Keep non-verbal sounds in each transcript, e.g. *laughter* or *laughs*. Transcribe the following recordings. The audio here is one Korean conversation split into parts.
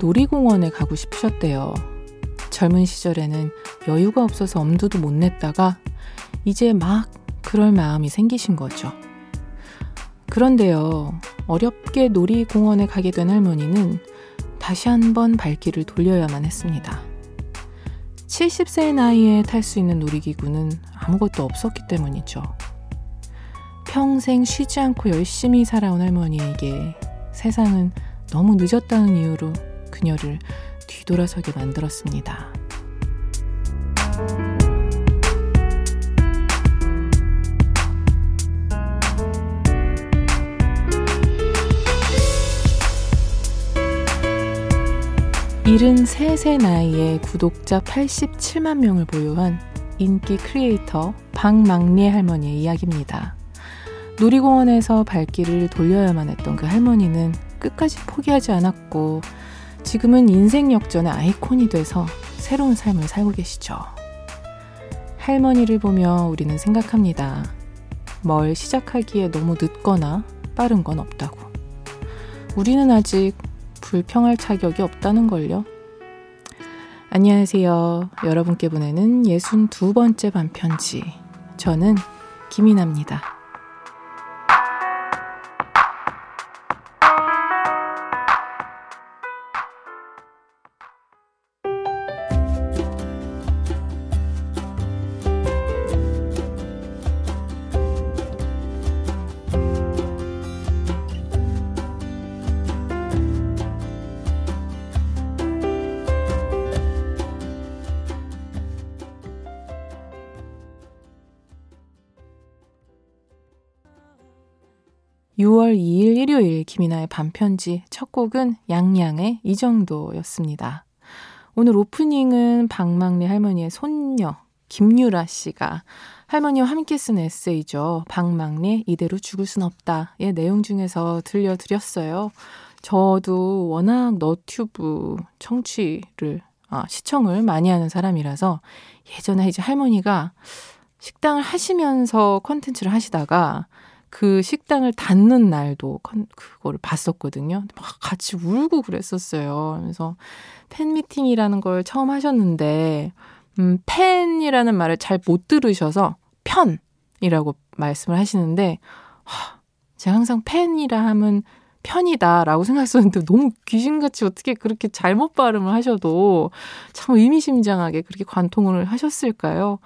놀이공원에 가고 싶으셨대요. 젊은 시절에는 여유가 없어서 엄두도 못 냈다가 이제 막 그럴 마음이 생기신 거죠. 그런데요, 어렵게 놀이공원에 가게 된 할머니는 다시 한번 발길을 돌려야만 했습니다. 70세의 나이에 탈 수 있는 놀이기구는 아무것도 없었기 때문이죠. 평생 쉬지 않고 열심히 살아온 할머니에게 세상은 너무 늦었다는 이유로 그녀를 뒤돌아서게 만들었습니다. 일은 세세 나이에 구독자 87만 명을 보유한 인기 크리에이터 박막리의 할머니의 이야기입니다. 놀이공원에서 발길을 돌려야만 했던 그 할머니는 끝까지 포기하지 않았고 지금은 인생 역전의 아이콘이 돼서 새로운 삶을 살고 계시죠. 할머니를 보며 우리는 생각합니다. 뭘 시작하기에 너무 늦거나 빠른 건 없다고. 우리는 아직 불평할 자격이 없다는 걸요. 안녕하세요. 여러분께 보내는 62번째 반편지. 저는 김이나입니다. 6월 2일 일요일 김이나의 반편지 첫 곡은 양양의 이 정도였습니다. 오늘 오프닝은 박막리 할머니의 손녀 김유라 씨가 할머니와 함께 쓴 에세이죠. 박막리 이대로 죽을 순 없다의 내용 중에서 들려드렸어요. 저도 워낙 너튜브 청취를 아, 시청을 많이 하는 사람이라서 예전에 이제 할머니가 식당을 하시면서 컨텐츠를 하시다가 그 식당을 닫는 날도 그거를 봤었거든요. 막 같이 울고 그랬었어요. 그래서 팬미팅이라는 걸 처음 하셨는데, 음, 팬이라는 말을 잘 못 들으셔서 편이라고 말씀을 하시는데, 하, 제가 항상 팬이라 하면 편이다라고 생각했었는데 너무 귀신같이 어떻게 그렇게 잘못 발음을 하셔도 참 의미심장하게 그렇게 관통을 하셨을까요?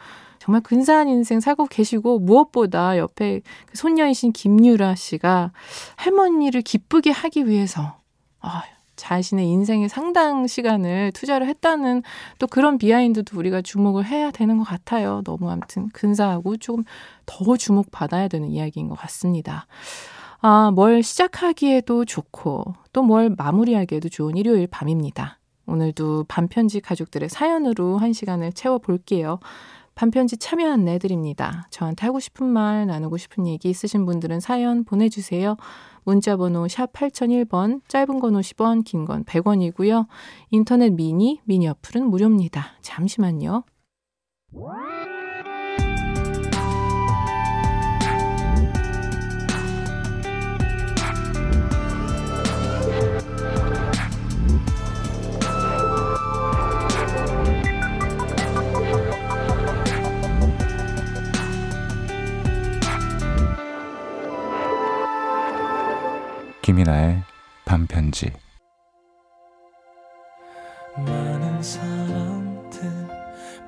정말 근사한 인생 살고 계시고 무엇보다 옆에 그 손녀이신 김유라 씨가 할머니를 기쁘게 하기 위해서 아, 자신의 인생의 상당 시간을 투자를 했다는 또 그런 비하인드도 우리가 주목을 해야 되는 것 같아요. 너무 아무튼 근사하고 조금 더 주목받아야 되는 이야기인 것 같습니다. 아, 뭘 시작하기에도 좋고 또 뭘 마무리하기에도 좋은 일요일 밤입니다. 오늘도 반편지 가족들의 사연으로 한 시간을 채워볼게요. 반편지 참여 안내드립니다. 저한테 하고 싶은 말, 나누고 싶은 얘기 있으신 분들은 사연 보내주세요. 문자번호 샵 8001번, 짧은 건 50원, 긴 건 100원이고요. 인터넷 미니, 미니 어플은 무료입니다. 잠시만요. 김이나의 반편지. 많은 사람들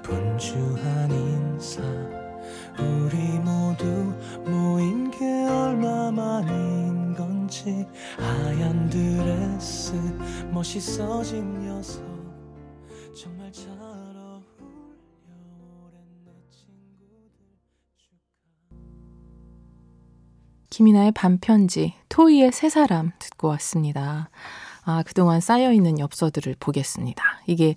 분주한 인사. 우리 모두 모인 게 얼마만인 건지. 하얀 드레스 멋있어진 녀석. 정말 잘 김이나의 반편지, 토이의 세 사람 듣고 왔습니다. 아, 그동안 쌓여있는 엽서들을 보겠습니다. 이게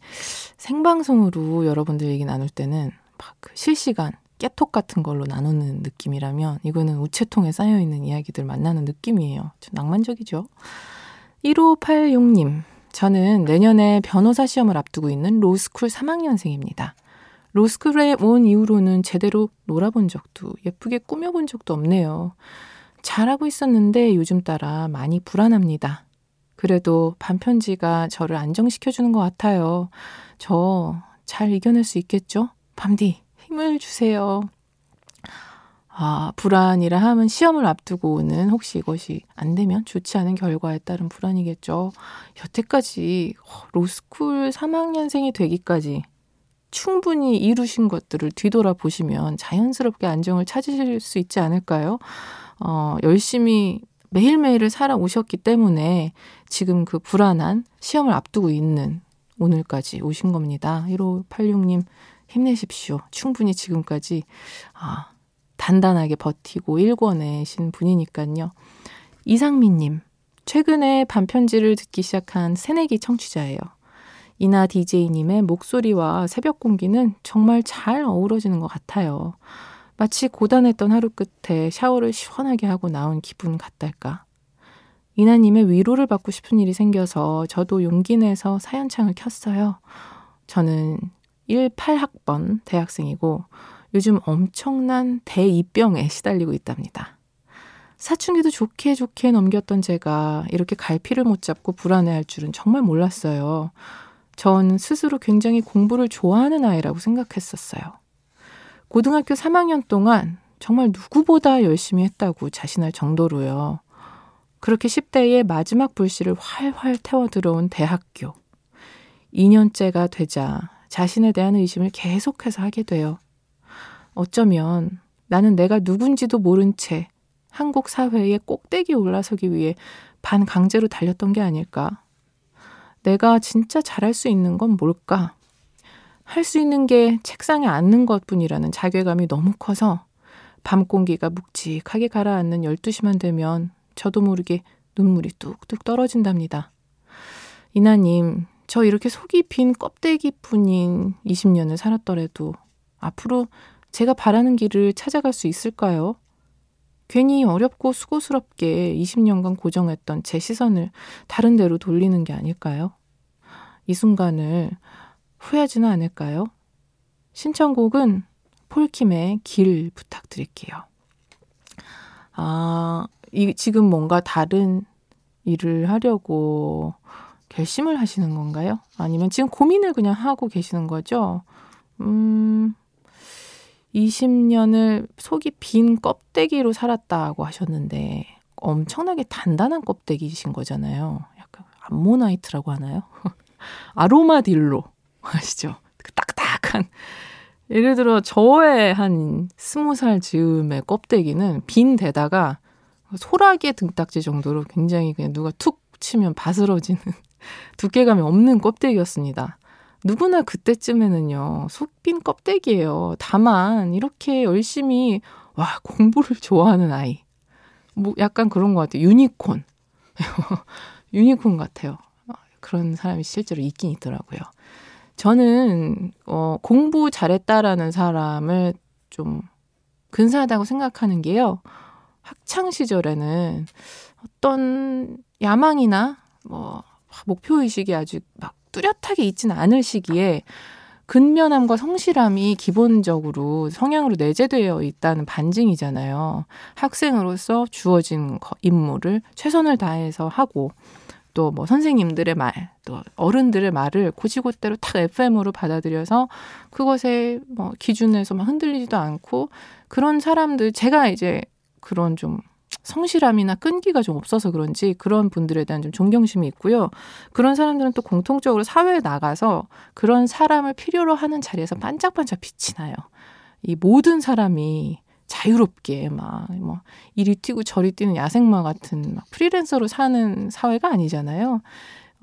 생방송으로 여러분들 얘기 나눌 때는 막그 실시간 깨톡 같은 걸로 나누는 느낌이라면 이거는 우체통에 쌓여있는 이야기들 만나는 느낌이에요. 좀 낭만적이죠? 1586님, 저는 내년에 변호사 시험을 앞두고 있는 로스쿨 3학년생입니다. 로스쿨에 온 이후로는 제대로 놀아본 적도 예쁘게 꾸며본 적도 없네요. 잘하고 있었는데 요즘 따라 많이 불안합니다. 그래도 반편지가 저를 안정시켜주는 것 같아요. 저 잘 이겨낼 수 있겠죠? 밤디, 힘을 주세요. 아, 불안이라 함은 시험을 앞두고 오는 혹시 이것이 안 되면 좋지 않은 결과에 따른 불안이겠죠. 여태까지 로스쿨 3학년생이 되기까지 충분히 이루신 것들을 뒤돌아 보시면 자연스럽게 안정을 찾으실 수 있지 않을까요? 어, 열심히 매일매일을 살아오셨기 때문에 지금 그 불안한 시험을 앞두고 있는 오늘까지 오신 겁니다. 1586님 힘내십시오. 충분히 지금까지 아, 단단하게 버티고 일궈내신 분이니까요. 이상민님, 최근에 반편지를 듣기 시작한 새내기 청취자예요. 이나 DJ님의 목소리와 새벽 공기는 정말 잘 어우러지는 것 같아요. 마치 고단했던 하루 끝에 샤워를 시원하게 하고 나온 기분 같달까. 이나님의 위로를 받고 싶은 일이 생겨서 저도 용기 내서 사연창을 켰어요. 저는 18학번 대학생이고 요즘 엄청난 대입병에 시달리고 있답니다. 사춘기도 좋게 좋게 넘겼던 제가 이렇게 갈피를 못 잡고 불안해할 줄은 정말 몰랐어요. 전 스스로 굉장히 공부를 좋아하는 아이라고 생각했었어요. 고등학교 3학년 동안 정말 누구보다 열심히 했다고 자신할 정도로요. 그렇게 10대의 마지막 불씨를 활활 태워 들어온 대학교. 2년째가 되자 자신에 대한 의심을 계속해서 하게 돼요. 어쩌면 나는 내가 누군지도 모른 채 한국 사회의 꼭대기에 올라서기 위해 반강제로 달렸던 게 아닐까. 내가 진짜 잘할 수 있는 건 뭘까? 할 수 있는 게 책상에 앉는 것 뿐이라는 자괴감이 너무 커서 밤 공기가 묵직하게 가라앉는 12시만 되면 저도 모르게 눈물이 뚝뚝 떨어진답니다. 이나님, 저 이렇게 속이 빈 껍데기 뿐인 20년을 살았더라도 앞으로 제가 바라는 길을 찾아갈 수 있을까요? 괜히 어렵고 수고스럽게 20년간 고정했던 제 시선을 다른 데로 돌리는 게 아닐까요? 이 순간을 후회하지는 않을까요? 신청곡은 폴킴의 길 부탁드릴게요. 아, 이, 지금 뭔가 다른 일을 하려고 결심을 하시는 건가요? 아니면 지금 고민을 그냥 하고 계시는 거죠? 음, 20년을 속이 빈 껍데기로 살았다고 하셨는데 엄청나게 단단한 껍데기이신 거잖아요. 약간 암모나이트라고 하나요? *laughs* 아르마딜로 아시죠? 그 딱딱한 예를 들어 저의 한 스무 살 즈음의 껍데기는 빈 데다가 소라게 등딱지 정도로 굉장히 그냥 누가 툭 치면 바스러지는 *laughs* 두께감이 없는 껍데기였습니다. 누구나 그때쯤에는요, 속 빈 껍데기예요. 다만, 이렇게 열심히, 와, 공부를 *laughs* 좋아하는 아이. 뭐, 약간 그런 것 같아요. 유니콘. *laughs* 유니콘 같아요. 그런 사람이 실제로 있긴 있더라고요. 저는, 어, 공부 잘했다라는 사람을 좀 근사하다고 생각하는 게요. 학창 시절에는 어떤 야망이나 뭐, 목표 의식이 아주 막 뚜렷하게 있지는 않을 시기에 근면함과 성실함이 기본적으로 성향으로 내재되어 있다는 반증이잖아요. 학생으로서 주어진 임무를 최선을 다해서 하고 또 뭐 선생님들의 말, 또 어른들의 말을 고지고대로 탁 FM으로 받아들여서 그것에 뭐 기준에서 막 흔들리지도 않고 그런 사람들 제가 이제 그런 좀 성실함이나 끈기가 좀 없어서 그런지 그런 분들에 대한 좀 존경심이 있고요. 그런 사람들은 또 공통적으로 사회에 나가서 그런 사람을 필요로 하는 자리에서 반짝반짝 빛이 나요. 이 모든 사람이 자유롭게 막 뭐 이리 튀고 저리 뛰는 야생마 같은 막 프리랜서로 사는 사회가 아니잖아요.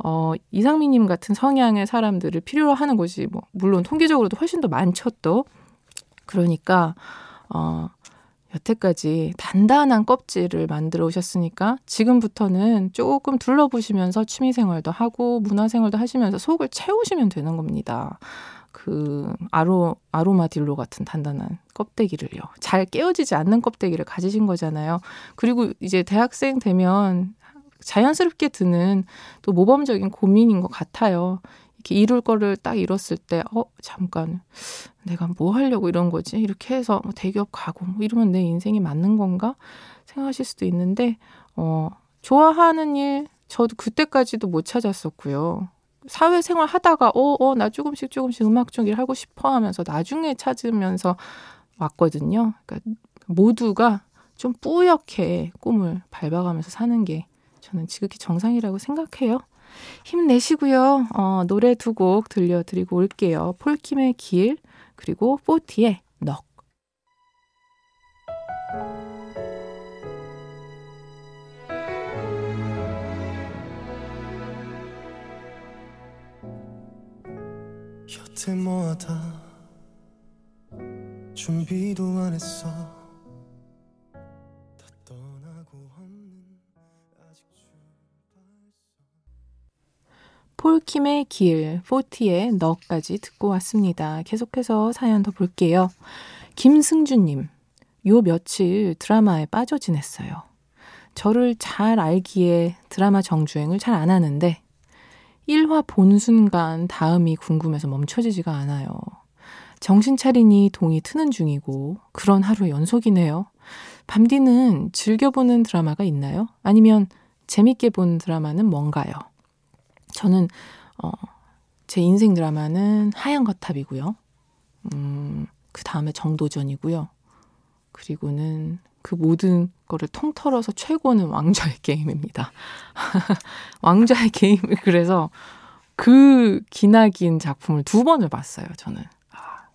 어, 이상민님 같은 성향의 사람들을 필요로 하는 곳이 뭐 물론 통계적으로도 훨씬 더 많죠 또. 그러니까 어 여태까지 단단한 껍질을 만들어 오셨으니까 지금부터는 조금 둘러보시면서 취미 생활도 하고 문화 생활도 하시면서 속을 채우시면 되는 겁니다. 그 아로 아로마딜로 같은 단단한 껍데기를요. 잘 깨어지지 않는 껍데기를 가지신 거잖아요. 그리고 이제 대학생 되면 자연스럽게 드는 또 모범적인 고민인 것 같아요. 이렇게 이룰 거를 딱 이뤘을 때, 어, 잠깐, 내가 뭐 하려고 이런 거지? 이렇게 해서 뭐 대기업 가고 뭐 이러면 내 인생이 맞는 건가? 생각하실 수도 있는데, 어, 좋아하는 일, 저도 그때까지도 못 찾았었고요. 사회생활 하다가 어, 어, 나 조금씩 조금씩 음악 쪽 일 하고 싶어 하면서 나중에 찾으면서 왔거든요. 그러니까 모두가 좀 뿌옇게 꿈을 밟아가면서 사는 게 저는 지극히 정상이라고 생각해요. 힘내시고요. 어, 노래 두 곡 들려드리고 올게요. 폴킴의 길, 그리고 포티의 넉. 곁에 모아다 준비도 안 했어 다 떠나고 없는 아직 폴킴의 길, 포티의 너까지 듣고 왔습니다. 계속해서 사연 더 볼게요. 김승주님, 요 며칠 드라마에 빠져 지냈어요. 저를 잘 알기에 드라마 정주행을 잘 안 하는데 1화 본 순간 다음이 궁금해서 멈춰지지가 않아요. 정신 차리니 동이 트는 중이고 그런 하루 연속이네요. 밤디는 즐겨보는 드라마가 있나요? 아니면 재밌게 본 드라마는 뭔가요? 저는 어, 제 인생 드라마는 하얀 거탑이고요. 음, 그 다음에 정도전이고요. 그리고는 그 모든 거를 통틀어서 최고는 왕좌의 *laughs* 게임입니다. *laughs* 왕좌의 게임을 그래서 그 기나긴 작품을 두 번을 봤어요, 저는. 아,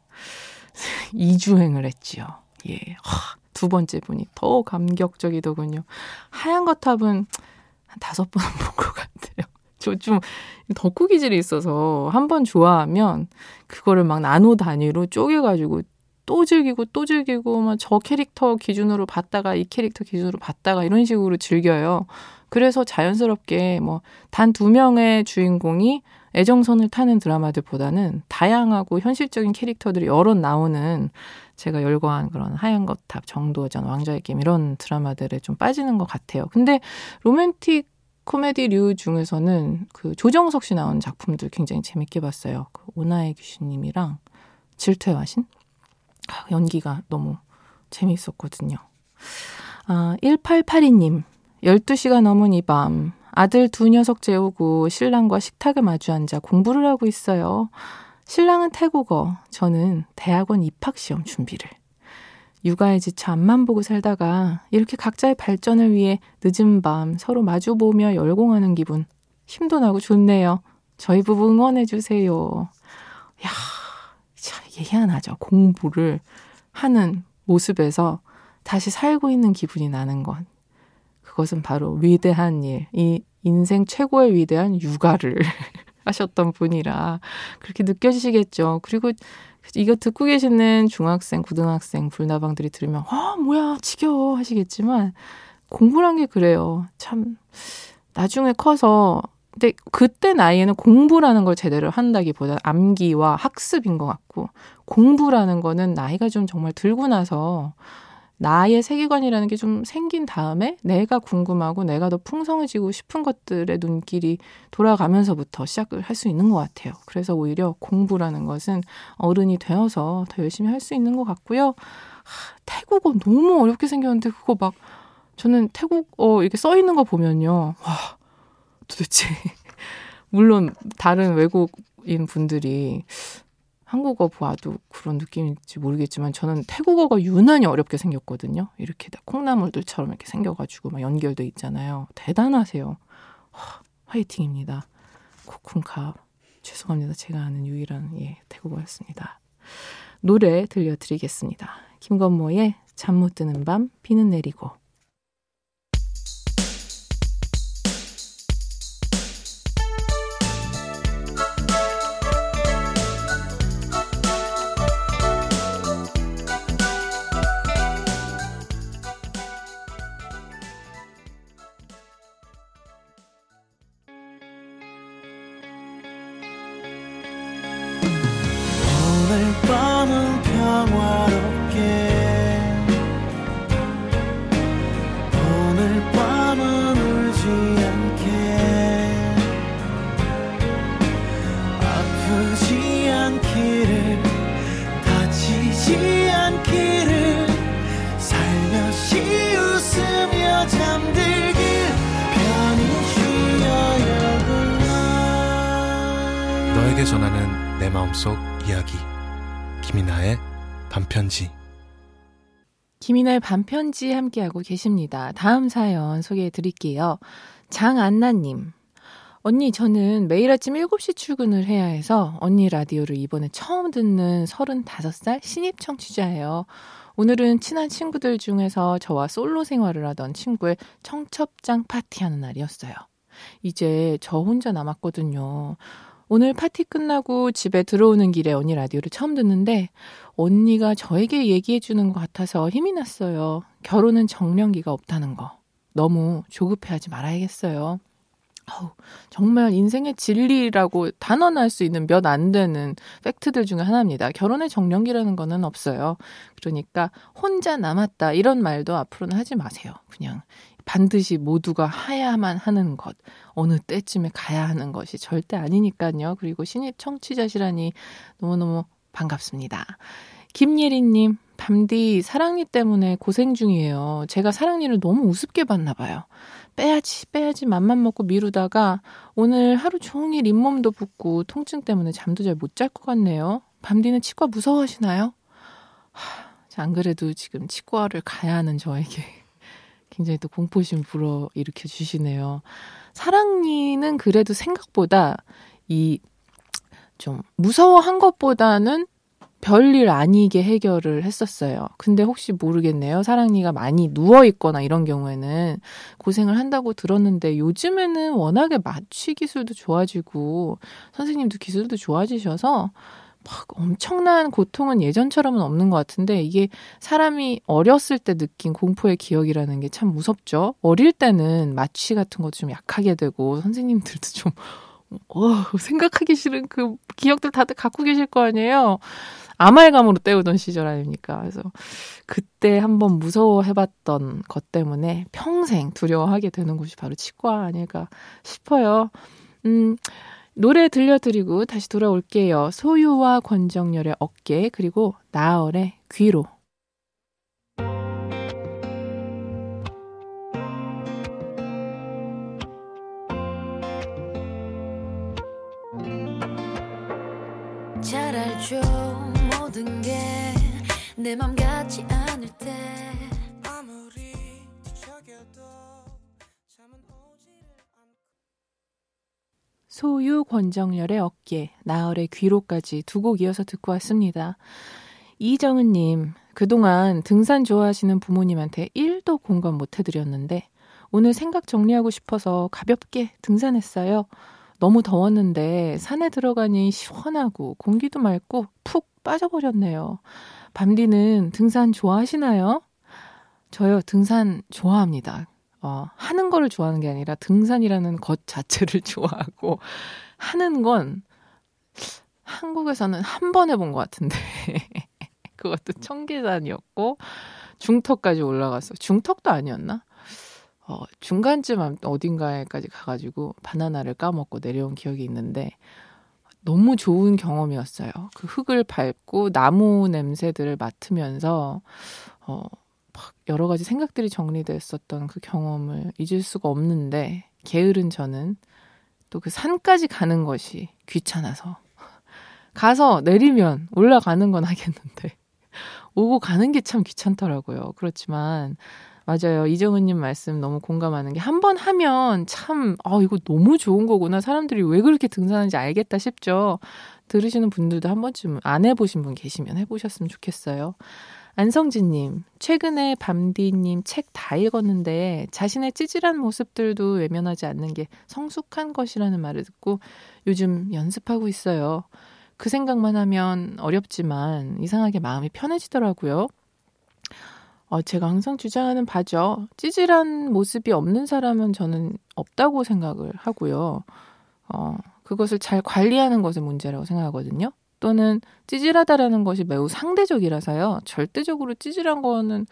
*laughs* 이주행을 했지요. 예. 아, 두 번째 분이 더 감격적이더군요. 하얀 거탑은 한 다섯 번은 본 것 같아요. 저 좀 덕후 기질이 있어서 한 번 좋아하면 그거를 막 나노 단위로 쪼개가지고 또 즐기고 또 즐기고 막 저 캐릭터 기준으로 봤다가 이 캐릭터 기준으로 봤다가 이런 식으로 즐겨요. 그래서 자연스럽게 뭐 단 두 명의 주인공이 애정선을 타는 드라마들보다는 다양하고 현실적인 캐릭터들이 여러 나오는 제가 열거한 그런 하얀 거탑, 정도전, 왕자의 게임 이런 드라마들에 좀 빠지는 것 같아요. 근데 로맨틱 코미디류 중에서는 그 조정석 씨 나온 작품들 굉장히 재밌게 봤어요. 그 오나의 귀신님이랑 질투의 아, 연기가 너무 재미있었거든요. 아, 1882님, 12시가 넘은 이 밤, 아들 두 녀석 재우고 신랑과 식탁에 마주 앉아 공부를 하고 있어요. 신랑은 태국어, 저는 대학원 입학시험 준비를. 육아에 지쳐 앞만 보고 살다가 이렇게 각자의 발전을 위해 늦은 밤 서로 마주 보며 열공하는 기분. 힘도 나고 좋네요. 저희 부부 응원해주세요. 야 참, 희한하죠. 공부를 하는 모습에서 다시 살고 있는 기분이 나는 것. 그것은 바로 위대한 일, 이 인생 최고의 위대한 육아를 *laughs* 하셨던 분이라 그렇게 느껴지시겠죠. 그리고 이거 듣고 계시는 중학생, 고등학생, 불나방들이 들으면, 아, 뭐야, 지겨워 하시겠지만, 공부란 게 그래요. 참, 나중에 커서 근데 그때 나이에는 공부라는 걸 제대로 한다기보다 암기와 학습인 것 같고 공부라는 거는 나이가 좀 정말 들고 나서 나의 세계관이라는 게 좀 생긴 다음에 내가 궁금하고 내가 더 풍성해지고 싶은 것들의 눈길이 돌아가면서부터 시작을 할 수 있는 것 같아요. 그래서 오히려 공부라는 것은 어른이 되어서 더 열심히 할 수 있는 것 같고요. 하, 태국어 너무 어렵게 생겼는데 그거 막 저는 태국어 이렇게 써 있는 거 보면요. 와, 도대체 *laughs* 물론 다른 외국인 분들이 한국어 봐도 그런 느낌일지 모르겠지만 저는 태국어가 유난히 어렵게 생겼거든요. 이렇게 다 콩나물들처럼 이렇게 생겨가지고 막 연결돼 있잖아요. 대단하세요. 하, 화이팅입니다. 코쿤캅 죄송합니다. 제가 아는 유일한 예 태국어였습니다. 노래 들려드리겠습니다. 김건모의 잠 못 드는 밤 비는 내리고 내 마음속 이야기 김이나의 반편지 김이나의 반편지 함께하고 계십니다. 다음 사연 소개해 드릴게요. 장안나님. 언니, 저는 매일 아침 7시 출근을 해야 해서 언니 라디오를 이번에 처음 듣는 35살 신입 청취자예요. 오늘은 친한 친구들 중에서 저와 솔로 생활을 하던 친구의 청첩장 파티하는 날이었어요. 이제 저 혼자 남았거든요. 오늘 파티 끝나고 집에 들어오는 길에 언니 라디오를 처음 듣는데 언니가 저에게 얘기해 주는 것 같아서 힘이 났어요. 결혼은 정령기가 없다는 거. 너무 조급해하지 말아야겠어요. 어우, 정말 인생의 진리라고 단언할 수 있는 몇 안 되는 팩트들 중에 하나입니다. 결혼의 정령기라는 거는 없어요. 그러니까 혼자 남았다 이런 말도 앞으로는 하지 마세요. 그냥 반드시 모두가 하야만 하는 것, 어느 때쯤에 가야 하는 것이 절대 아니니까요. 그리고 신입 청취자시라니 너무너무 반갑습니다. 김예리님, 밤디 사랑니 때문에 고생 중이에요. 제가 사랑니를 너무 우습게 봤나 봐요. 빼야지, 빼야지 맘만 먹고 미루다가 오늘 하루 종일 잇몸도 붓고 통증 때문에 잠도 잘 못 잘 것 같네요. 밤디는 치과 무서워하시나요? 하, 안 그래도 지금 치과를 가야 하는 저에게 굉장히 또 공포심 불어 일으켜 주시네요. 사랑니는 그래도 생각보다 이 좀 무서워한 것보다는 별일 아니게 해결을 했었어요. 근데 혹시 모르겠네요. 사랑니가 많이 누워 있거나 이런 경우에는 고생을 한다고 들었는데 요즘에는 워낙에 마취 기술도 좋아지고 선생님도 기술도 좋아지셔서 막 엄청난 고통은 예전처럼은 없는 것 같은데 이게 사람이 어렸을 때 느낀 공포의 기억이라는 게 참 무섭죠. 어릴 때는 마취 같은 거좀 약하게 되고 선생님들도 좀 어, 생각하기 싫은 그 기억들 다들 갖고 계실 거 아니에요. 아말감으로 때우던 시절 아닙니까? 그래서 그때 한번 무서워해봤던 것 때문에 평생 두려워하게 되는 곳이 바로 치과 아닐까 싶어요. 음, 노래 들려드리고 다시 돌아올게요. 소유와 권정열의 어깨 그리고 나얼의 귀로. 잘 알죠 모든 게 내 맘 같 소유 권정열의 어깨, 나얼의 귀로까지 두 곡 이어서 듣고 왔습니다. 이정은님, 그동안 등산 좋아하시는 부모님한테 1도 공감 못 해드렸는데, 오늘 생각 정리하고 싶어서 가볍게 등산했어요. 너무 더웠는데 산에 들어가니 시원하고 공기도 맑고 푹 빠져버렸네요. 밤디는 등산 좋아하시나요? 저요, 등산 좋아합니다. 어, 하는 거를 좋아하는 게 아니라 등산이라는 것 자체를 *laughs* 좋아하고 하는 건 한국에서는 한 번 해본 것 같은데 *laughs* 그것도 청계산이었고 중턱까지 올라갔어. 중턱도 아니었나? 어, 중간쯤 어딘가에까지 가가지고 바나나를 까먹고 내려온 기억이 있는데 너무 좋은 경험이었어요. 그 흙을 밟고 나무 냄새들을 맡으면서 어, 막 여러 가지 생각들이 정리됐었던 그 경험을 잊을 수가 없는데 게으른 저는 또 그 산까지 가는 것이 귀찮아서 *laughs* 가서 내리면 올라가는 건 하겠는데 *laughs* 오고 가는 게 참 귀찮더라고요. 그렇지만 맞아요. 이정은님 말씀 너무 공감하는 게 한 번 하면 참, 아, 이거 너무 좋은 거구나. 사람들이 왜 그렇게 등산하는지 알겠다 싶죠. 들으시는 분들도 한 번쯤 안 해보신 분 계시면 해보셨으면 좋겠어요. 안성진님, 최근에 밤디님 책 다 읽었는데 자신의 찌질한 모습들도 외면하지 않는 게 성숙한 것이라는 말을 듣고 요즘 연습하고 있어요. 그 생각만 하면 어렵지만 이상하게 마음이 편해지더라고요. 어, 제가 항상 주장하는 바죠. 찌질한 모습이 없는 사람은 저는 없다고 생각을 하고요. 어, 그것을 잘 관리하는 것이 문제라고 생각하거든요. 또는 찌질하다라는 것이 매우 상대적이라서요. 절대적으로 찌질한 거는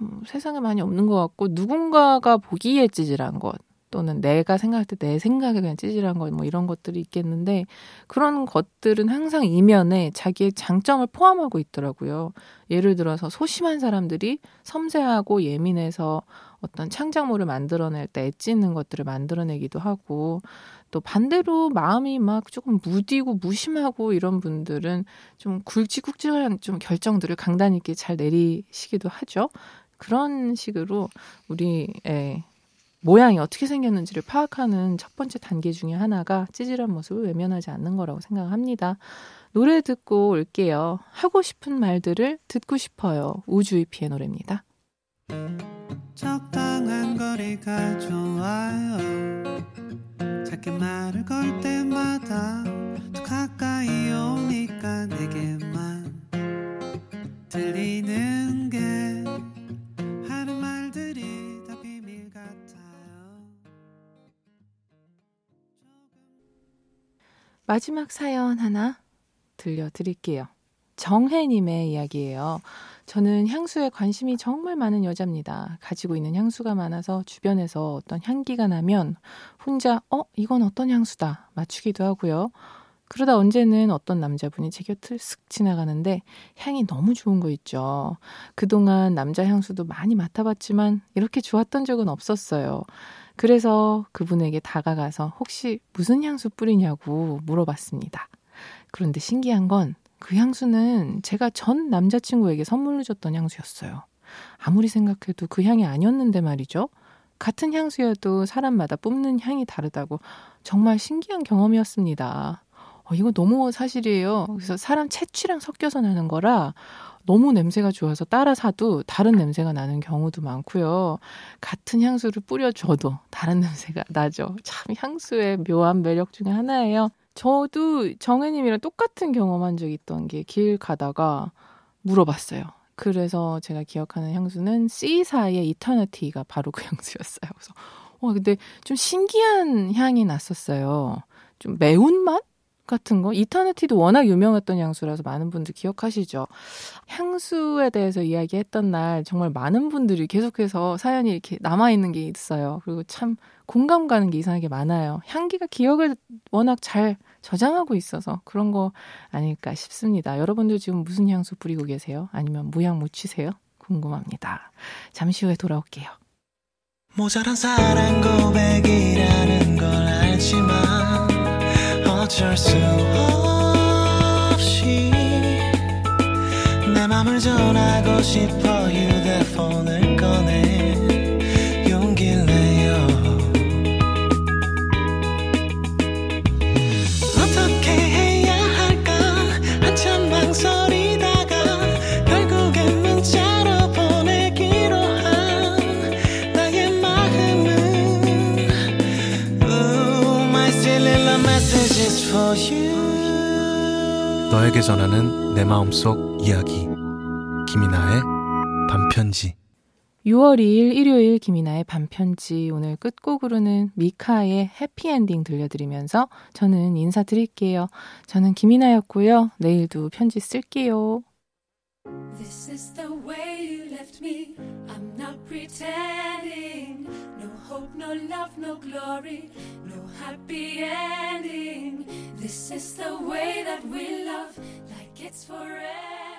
음, 세상에 많이 없는 것 같고 누군가가 보기에 찌질한 것 또는 내가 생각할 때 내 생각에 그냥 찌질한 것 뭐 이런 것들이 있겠는데 그런 것들은 항상 이면에 자기의 장점을 포함하고 있더라고요. 예를 들어서 소심한 사람들이 섬세하고 예민해서 어떤 창작물을 만들어낼 때 애찢는 것들을 만들어내기도 하고 또 반대로 마음이 막 조금 무디고 무심하고 이런 분들은 좀 굵직굵직한 좀 결정들을 강단 있게 잘 내리시기도 하죠. 그런 식으로 우리의 모양이 어떻게 생겼는지를 파악하는 첫 번째 단계 중에 하나가 찌질한 모습을 외면하지 않는 거라고 생각합니다. 노래 듣고 올게요. 하고 싶은 말들을 듣고 싶어요. 우주이피의 노래입니다. 적당한 거리가 좋아요. 작게 말을 걸 때마다 더 가까이 오니까 내게만 들리는 게 하는 말들이 다 비밀 같아요. 마지막 사연 하나 들려드릴게요. 정혜님의 이야기예요. 저는 향수에 관심이 정말 많은 여자입니다. 가지고 있는 향수가 많아서 주변에서 어떤 향기가 나면 혼자, 어, 이건 어떤 향수다. 맞추기도 하고요. 그러다 언제는 어떤 남자분이 제 곁을 쓱 지나가는데 향이 너무 좋은 거 있죠. 그동안 남자 향수도 많이 맡아봤지만 이렇게 좋았던 적은 없었어요. 그래서 그분에게 다가가서 혹시 무슨 향수 뿌리냐고 물어봤습니다. 그런데 신기한 건 그 향수는 제가 전 남자친구에게 선물로 줬던 향수였어요. 아무리 생각해도 그 향이 아니었는데 말이죠. 같은 향수여도 사람마다 뿜는 향이 다르다고 정말 신기한 경험이었습니다. 어, 이거 너무 사실이에요. 그래서 사람 채취랑 섞여서 나는 거라 너무 냄새가 좋아서 따라 사도 다른 냄새가 나는 경우도 많고요. 같은 향수를 뿌려줘도 다른 *laughs* 냄새가 나죠. 참 향수의 묘한 매력 중에 하나예요. 저도 정혜님이랑 똑같은 경험한 적이 있던 게 길 가다가 물어봤어요. 그래서 제가 기억하는 향수는 C사의 이터너티가 바로 그 *laughs* 향수였어요. 그래서 와 근데 좀 신기한 향이 났었어요. 좀 매운맛? 같은 거 이터너티도 워낙 유명했던 향수라서 많은 분들 기억하시죠. 향수에 대해서 이야기했던 날 정말 많은 분들이 계속해서 사연이 이렇게 남아 있는 게 있어요. 그리고 참 공감 가는 게 이상하게 많아요. 향기가 기억을 워낙 잘 저장하고 있어서 그런 거 아닐까 싶습니다. 여러분들 지금 무슨 향수 뿌리고 계세요? 아니면 무향 묻히세요? 궁금합니다. 잠시 후에 돌아올게요. 모자란 사랑 고백이라는 걸 알지만 어쩔 수 없이 내 맘을 전하고 싶어 휴대폰을 꺼내 너에게 전하는 내 마음속 이야기 김이나의 반편지 6월 2일 일요일 김이나의 반편지 오늘 끝곡으로는 미카의 해피엔딩 들려드리면서 저는 인사드릴게요. 저는 김이나였고요. 내일도 편지 쓸게요. This is the way you left me. I'm not pretending. No hope, no love, no glory, no happy ending. This is the way that we love, like it's forever.